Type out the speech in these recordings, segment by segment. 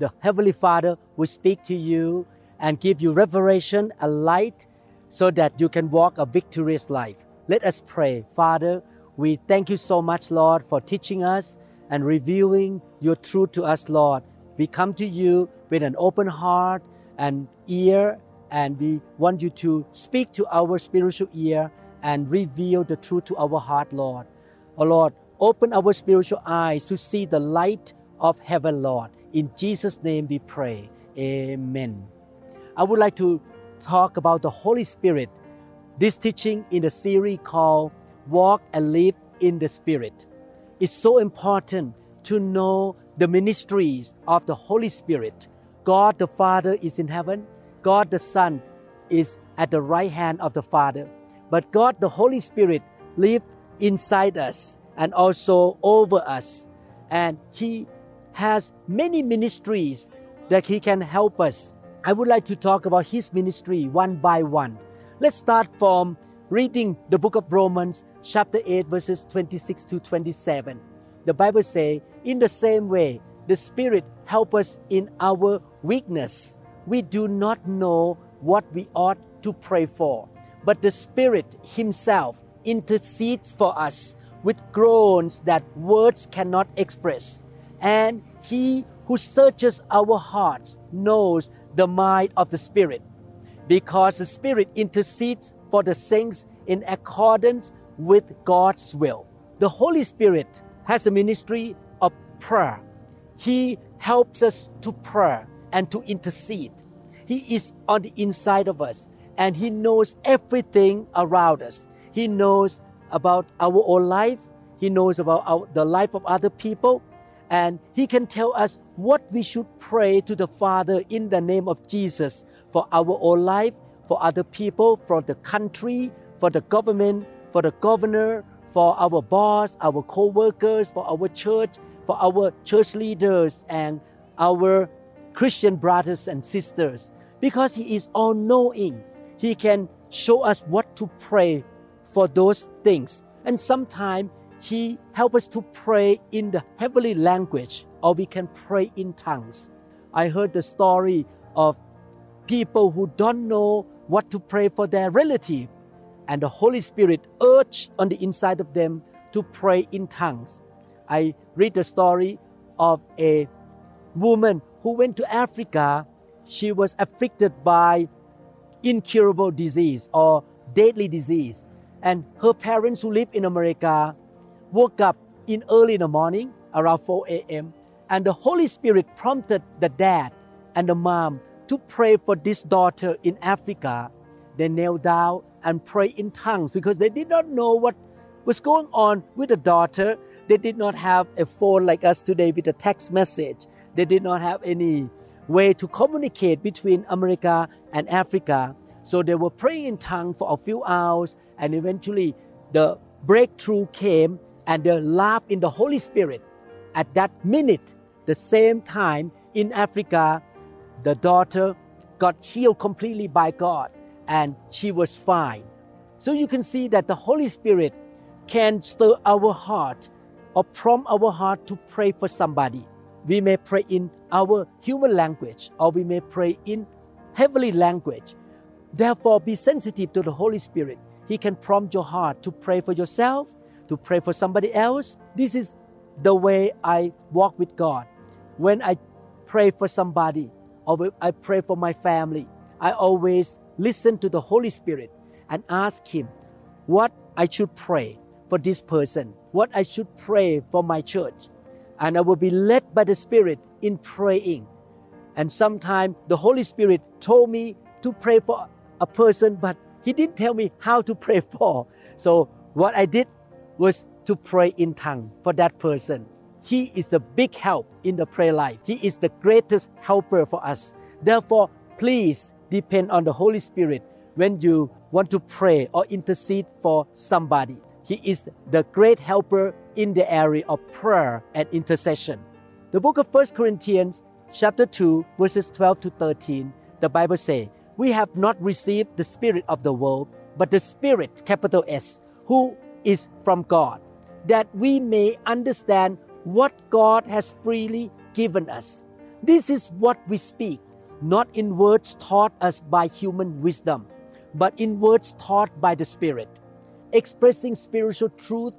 the Heavenly Father will speak to you and give you revelation, a light, so that you can walk a victorious life. Let us pray. Father, we thank you so much, Lord, for teaching us and revealing your truth to us, Lord. We come to you with an open heart and ear, and we want you to speak to our spiritual ear and reveal the truth to our heart, Lord. Oh Lord, open our spiritual eyes to see the light of heaven, Lord. In Jesus' name we pray. Amen. I would like to talk about the Holy Spirit this teaching in the series called Walk and Live in the Spirit. It's so important to know the ministries of the Holy Spirit. God the Father is in heaven, God the Son is at the right hand of the Father. But God the Holy Spirit lives inside us and also over us. And He has many ministries that He can help us. I would like to talk about His ministry one by one. Let's start from reading the book of Romans, chapter 8, verses 26 to 27. The Bible says, In the same way, the Spirit help us in our weakness. We do not know what we ought to pray for, but the Spirit Himself intercedes for us with groans that words cannot express. And He who searches our hearts knows the mind of the Spirit because the Spirit intercedes for the saints in accordance with God's will. The Holy Spirit has a ministry of prayer. He helps us to pray and to intercede. He is on the inside of us and He knows everything around us. He knows about our own life, He knows about our, the life of other people, and He can tell us what we should pray to the Father in the name of Jesus for our own life, for other people, for the country, for the government, for the governor, for our boss, our co-workers, for our church, for our church leaders and our Christian brothers and sisters. Because He is all knowing, He can show us what to pray for those things. And sometimes He help us to pray in the heavenly language, or we can pray in tongues. I heard the story of people who don't know what to pray for their relative. And the Holy Spirit urged on the inside of them to pray in tongues. I read the story of a woman who went to Africa. She was afflicted by incurable disease or deadly disease. And her parents who live in America woke up in early in the morning around 4 a.m. And the Holy Spirit prompted the dad and the mom to pray for this daughter in Africa, they knelt down and prayed in tongues because they did not know what was going on with the daughter. They did not have a phone like us today with a text message. They did not have any way to communicate between America and Africa. So they were praying in tongues for a few hours, and eventually the breakthrough came and they laughed in the Holy Spirit. At that minute, the same time in Africa, the daughter got healed completely by God and she was fine. So you can see that the Holy Spirit can stir our heart or prompt our heart to pray for somebody. We may pray in our human language or we may pray in heavenly language. Therefore, be sensitive to the Holy Spirit. He can prompt your heart to pray for yourself, to pray for somebody else. This is the way I walk with God. When I pray for somebody, or I pray for my family, I always listen to the Holy Spirit and ask Him what I should pray for this person, what I should pray for my church. And I will be led by the Spirit in praying. And sometimes the Holy Spirit told me to pray for a person, but He didn't tell me how to pray for. So what I did was to pray in tongue for that person. He is the big help in the prayer life. He is the greatest helper for us. Therefore, please depend on the Holy Spirit when you want to pray or intercede for somebody. He is the great helper in the area of prayer and intercession. The book of 1 Corinthians chapter 2 verses 12 to 13, the Bible says, "We have not received the spirit of the world, but the spirit capital S, who is from God, that we may understand what God has freely given us. This is what we speak, not in words taught us by human wisdom, but in words taught by the Spirit, expressing spiritual truth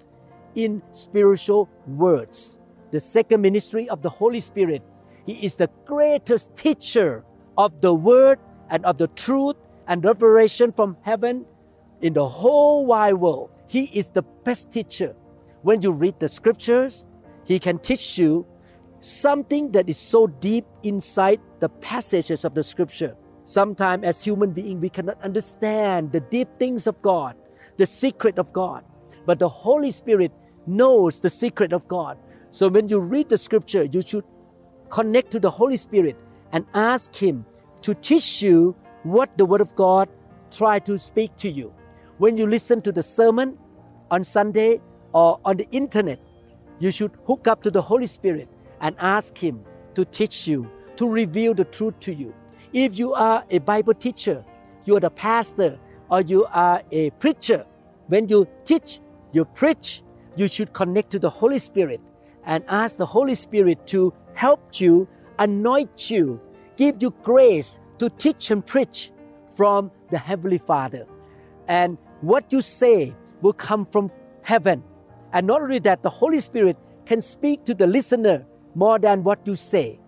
in spiritual words. The second ministry of the Holy Spirit, He is the greatest teacher of the Word and of the truth and revelation from heaven in the whole wide world. He is the best teacher. When you read the scriptures, He can teach you something that is so deep inside the passages of the scripture. Sometimes, as human beings, we cannot understand the deep things of God, the secret of God. But the Holy Spirit knows the secret of God. So when you read the scripture, you should connect to the Holy Spirit and ask Him to teach you what the Word of God try to speak to you. When you listen to the sermon on Sunday or on the internet, you should hook up to the Holy Spirit and ask Him to teach you, to reveal the truth to you. If you are a Bible teacher, you are the pastor, or you are a preacher, when you teach, you preach, you should connect to the Holy Spirit and ask the Holy Spirit to help you, anoint you, give you grace to teach and preach from the Heavenly Father. And what you say will come from heaven. And not only that, the Holy Spirit can speak to the listener more than what you say.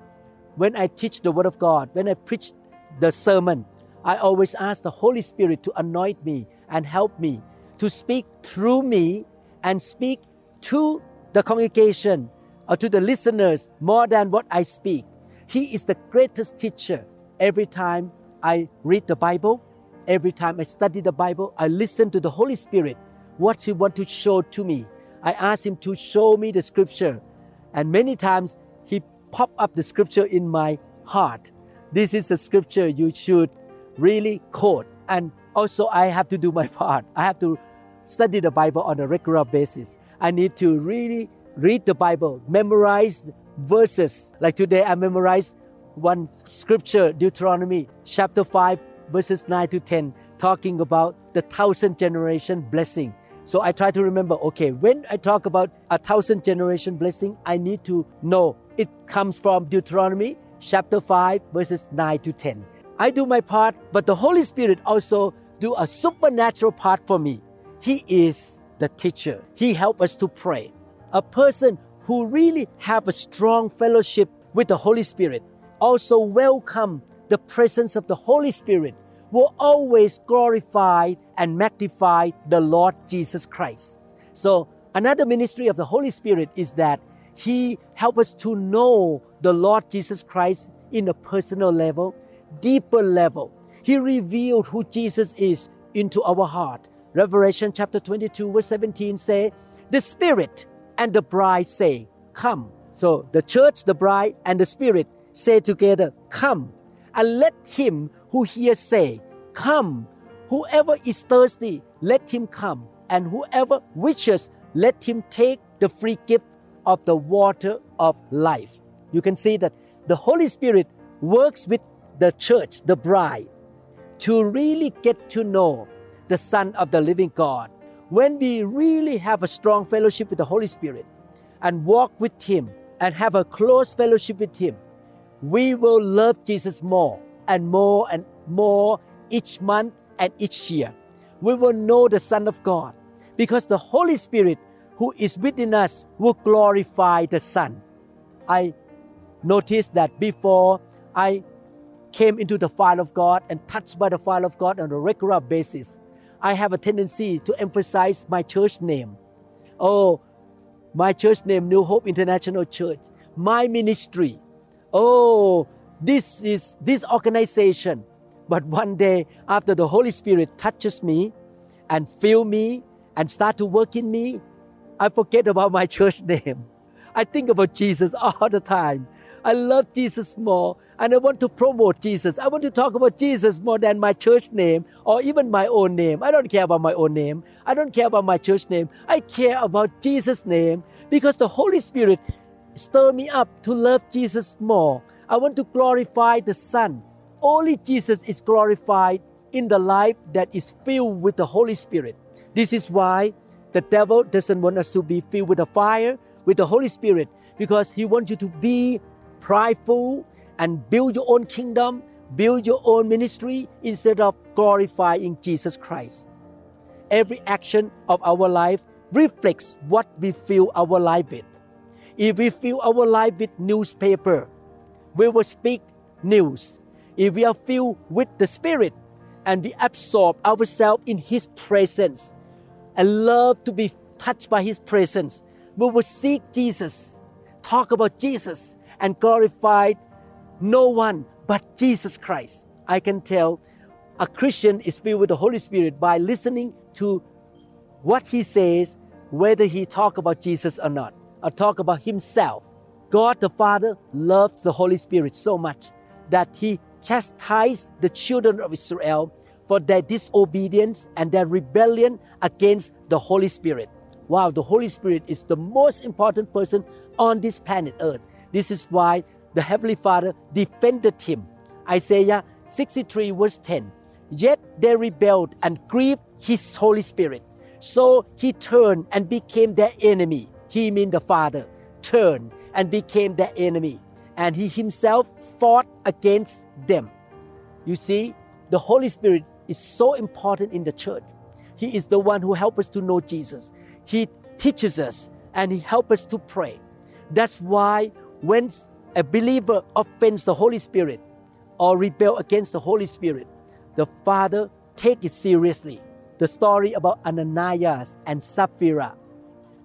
When I teach the Word of God, when I preach the sermon, I always ask the Holy Spirit to anoint me and help me to speak through me and speak to the congregation or to the listeners more than what I speak. He is the greatest teacher. Every time I read the Bible, every time I study the Bible, I listen to the Holy Spirit, what He wants to show to me. I ask Him to show me the scripture. And many times He pop up the scripture in my heart. This is the scripture you should really quote. And also I have to do my part. I have to study the Bible on a regular basis. I need to really read the Bible, memorize verses. Like today, I memorized one scripture, Deuteronomy chapter 5, verses 9 to 10, talking about the thousand generation blessing. So I try to remember okay, when I talk about a thousand generation blessing, I need to know it comes from Deuteronomy chapter 5, verses 9 to 10. I do my part, but the Holy Spirit also do a supernatural part for me. He is the teacher. He help us to pray. A person who really have a strong fellowship with the Holy Spirit also welcome the presence of the Holy Spirit will always glorify and magnify the Lord Jesus Christ. So another ministry of the Holy Spirit is that he help us to know the Lord Jesus Christ in a personal level, deeper level. He revealed who Jesus is into our heart. Revelation chapter 22, verse 17 say, The Spirit and the bride say, Come. So the church, the bride, and the Spirit say together, Come. And let him who hears say, Come. Whoever is thirsty, let him come. And whoever wishes, let him take the free gift of the water of life. You can see that the Holy Spirit works with the church, the bride, to really get to know the Son of the living God. When we really have a strong fellowship with the Holy Spirit and walk with Him and have a close fellowship with Him, we will love Jesus more and more and more each month and each year. We will know the Son of God because the Holy Spirit who is within us will glorify the Son. I noticed that before I came into the fire of God and touched by the fire of God on a regular basis, I have a tendency to emphasize my church name. Oh, my church name, New Hope International Church. My ministry. Oh, this is this organization. But one day, after the Holy Spirit touches me and fill me and start to work in me, I forget about my church name. I think about Jesus all the time. I love Jesus more and I want to promote Jesus. I want to talk about Jesus more than my church name or even my own name. I don't care about my own name. I don't care about my church name. I care about Jesus' name because the Holy Spirit stir me up to love Jesus more. I want to glorify the Son. Only Jesus is glorified in the life that is filled with the Holy Spirit. This is why the devil doesn't want us to be filled with the fire, with the Holy Spirit, because he wants you to be prideful and build your own kingdom, build your own ministry instead of glorifying Jesus Christ. Every action of our life reflects what we fill our life with. If we fill our life with newspaper, we will speak news. If we are filled with the Spirit and we absorb ourselves in His presence and love to be touched by His presence, we will seek Jesus, talk about Jesus, and glorify no one but Jesus Christ. I can tell a Christian is filled with the Holy Spirit by listening to what he says, whether he talk about Jesus or not, or talk about himself. God the Father loves the Holy Spirit so much that he chastised the children of Israel for their disobedience and their rebellion against the Holy Spirit. Wow, the Holy Spirit is the most important person on this planet Earth. This is why the Heavenly Father defended him. Isaiah 63, verse 10. Yet they rebelled and grieved His Holy Spirit. So He turned and became their enemy. He mean the Father turned and became their enemy. And He Himself fought against them. You see, the Holy Spirit is so important in the church. He is the one who helps us to know Jesus. He teaches us and He helps us to pray. That's why when a believer offends the Holy Spirit or rebel against the Holy Spirit, the Father take it seriously. The story about Ananias and Sapphira.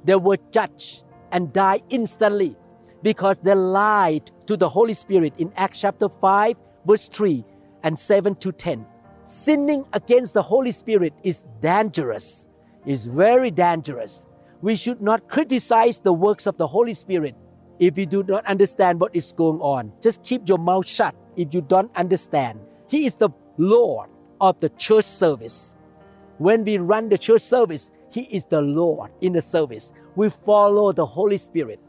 They were judged and died instantly because they lied to the Holy Spirit in Acts chapter 5, verse 3 and 7 to 10. Sinning against the Holy Spirit is dangerous, is very dangerous. We should not criticize the works of the Holy Spirit if you do not understand what is going on, just keep your mouth shut if you don't understand. He is the Lord of the church service. When we run the church service, He is the Lord in the service. We follow the Holy Spirit.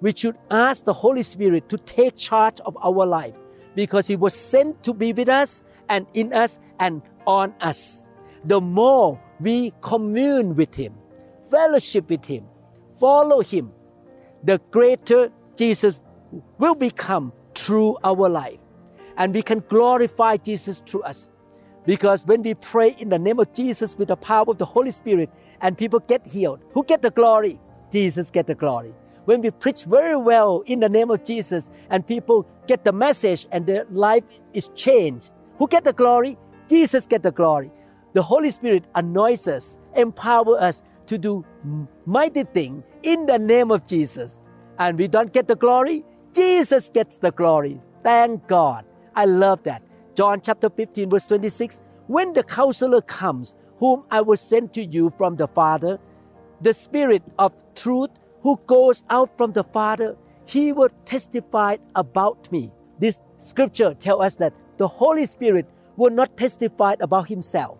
We should ask the Holy Spirit to take charge of our life because He was sent to be with us and in us and on us. The more we commune with Him, fellowship with Him, follow Him, the greater Jesus will become through our life. And we can glorify Jesus through us. Because when we pray in the name of Jesus with the power of the Holy Spirit and people get healed, who get the glory? Jesus get the glory. When we preach very well in the name of Jesus and people get the message and their life is changed, who get the glory? Jesus get the glory. The Holy Spirit anoints us, empower us to do mighty thing in the name of Jesus. And we don't get the glory, Jesus gets the glory. Thank God. I love that. John chapter 15, verse 26 When the counselor comes, whom I will send to you from the Father, the Spirit of truth who goes out from the Father, he will testify about me. This scripture tells us that the Holy Spirit will not testify about himself.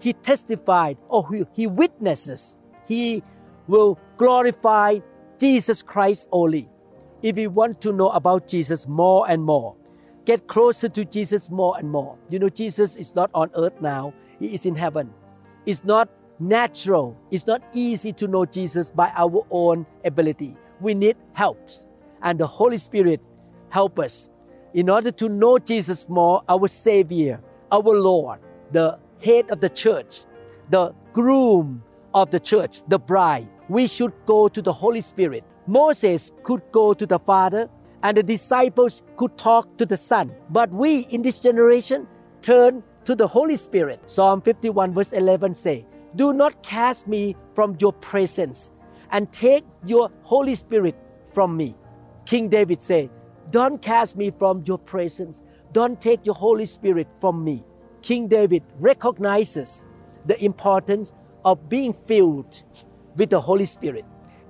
He testified or he, he witnesses he will glorify Jesus Christ only. If we want to know about Jesus more and more, get closer to Jesus more and more. You know, Jesus is not on earth now, He is in heaven. It's not natural, it's not easy to know Jesus by our own ability. We need helps, and the Holy Spirit help us. In order to know Jesus more, our Savior, our Lord, the head of the church, the groom of the church, the bride, we should go to the Holy Spirit. Moses could go to the Father, and the disciples could talk to the Son. But we in this generation turn to the Holy Spirit. Psalm 51, verse 11 say, Do not cast me from your presence, and take your Holy Spirit from me. King David say, Don't cast me from your presence. Don't take your Holy Spirit from me. King David recognizes the importance of being filled with the Holy Spirit.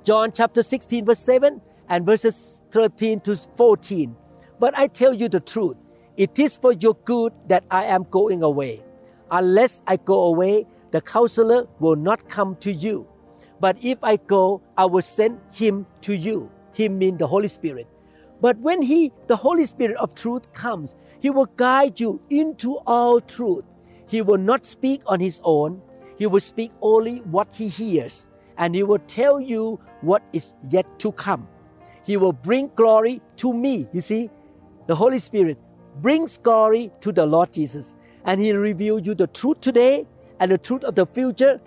John chapter 16, verse 7 and verses 13 to 14. But I tell you the truth, it is for your good that I am going away. Unless I go away, the counselor will not come to you. But if I go, I will send him to you. Him mean the Holy Spirit. But when he, the Holy Spirit of truth comes, he will guide you into all truth. He will not speak on his own. He will speak only what he hears, and he will tell you what is yet to come. He will bring glory to me. You see, the Holy Spirit brings glory to the Lord Jesus, and he will reveal you the truth today and the truth of the future,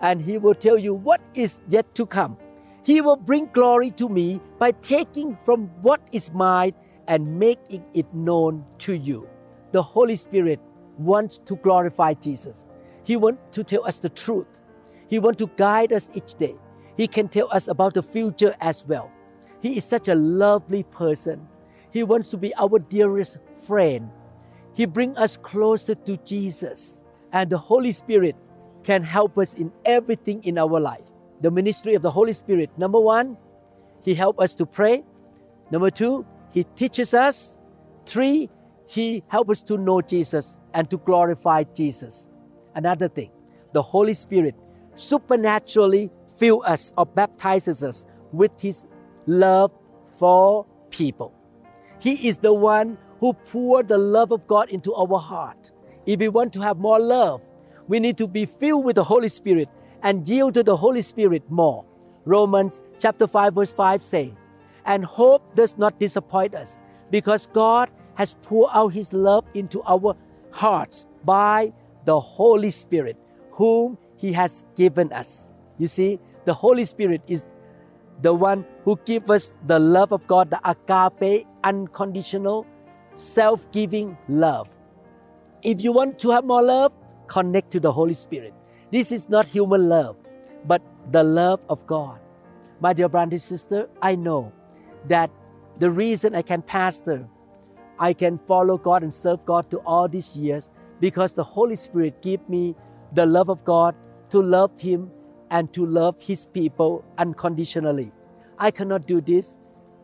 and he will tell you what is yet to come. He will bring glory to me by taking from what is mine and making it known to you. The Holy Spirit wants to glorify Jesus. He wants to tell us the truth. He wants to guide us each day. He can tell us about the future as well. He is such a lovely person. He wants to be our dearest friend. He brings us closer to Jesus. And the Holy Spirit can help us in everything in our life. The ministry of the Holy Spirit, number one, He helps us to pray. Number two, He teaches us. Three, He helps us to know Jesus and to glorify Jesus. Another thing, the Holy Spirit supernaturally fills us or baptizes us with His love for people. He is the one who poured the love of God into our heart. If we want to have more love, we need to be filled with the Holy Spirit and yield to the Holy Spirit more. Romans chapter 5 verse 5 say, and hope does not disappoint us because God has poured out his love into our hearts by the Holy Spirit whom he has given us. You see, the Holy Spirit is the one who gives us the love of God, the agape, unconditional, self giving love. If you want to have more love, connect to the Holy Spirit. This is not human love, but the love of God. My dear brother and sister, I know that the reason I can pastor, I can follow God and serve God to all these years because the Holy Spirit gave me the love of God to love Him and to love His people unconditionally. I cannot do this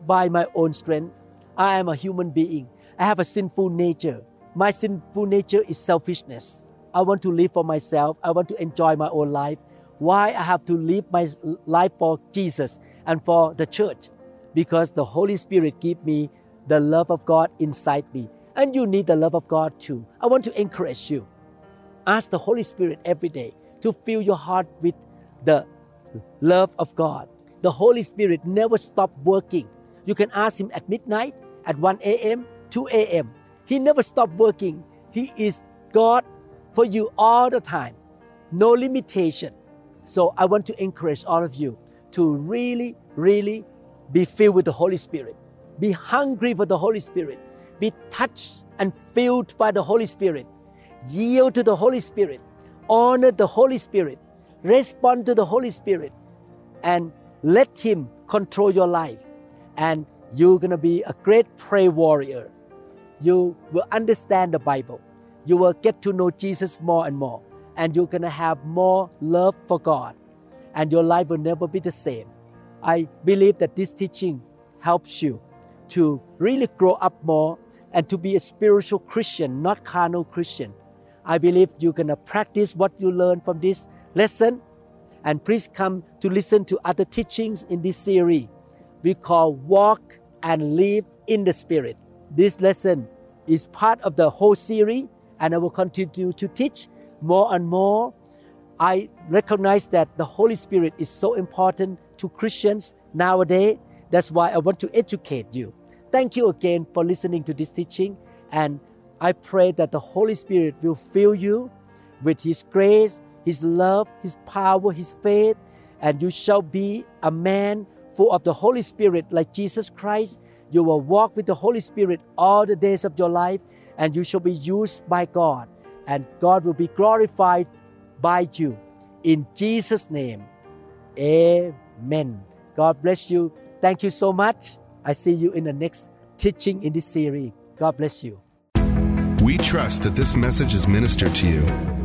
by my own strength. I am a human being. I have a sinful nature. My sinful nature is selfishness. I want to live for myself. I want to enjoy my own life. Why I have to live my life for Jesus and for the church? Because the Holy Spirit give me the love of God inside me. And you need the love of God too. I want to encourage you. Ask the Holy Spirit every day to fill your heart with the love of God. The Holy Spirit never stop working. You can ask Him at midnight, at 1 a.m., 2 a.m. He never stopped working. He is God for you all the time. No limitation. So I want to encourage all of you to really, really be filled with the Holy Spirit. Be hungry for the Holy Spirit. Be touched and filled by the Holy Spirit. Yield to the Holy Spirit. Honor the Holy Spirit respond to the Holy Spirit and let Him control your life. And you're going to be a great prayer warrior. You will understand the Bible. You will get to know Jesus more and more. And you're going to have more love for God. And your life will never be the same. I believe that this teaching helps you to really grow up more and to be a spiritual Christian, not carnal Christian. I believe you're going to practice what you learn from this lesson. And please come to listen to other teachings in this series we call Walk and Live in the Spirit. This lesson is part of the whole series, and I will continue to teach more and more. I recognize that the Holy Spirit is so important to Christians nowadays. That's why I want to educate you. Thank you again for listening to this teaching, and I pray that the Holy Spirit will fill you with His grace, his love, His power, His faith, and you shall be a man full of the Holy Spirit like Jesus Christ. You will walk with the Holy Spirit all the days of your life, and you shall be used by God, and God will be glorified by you. In Jesus' name, Amen. God bless you. Thank you so much. I see you in the next teaching in this series. God bless you. We trust that this message is ministered to you.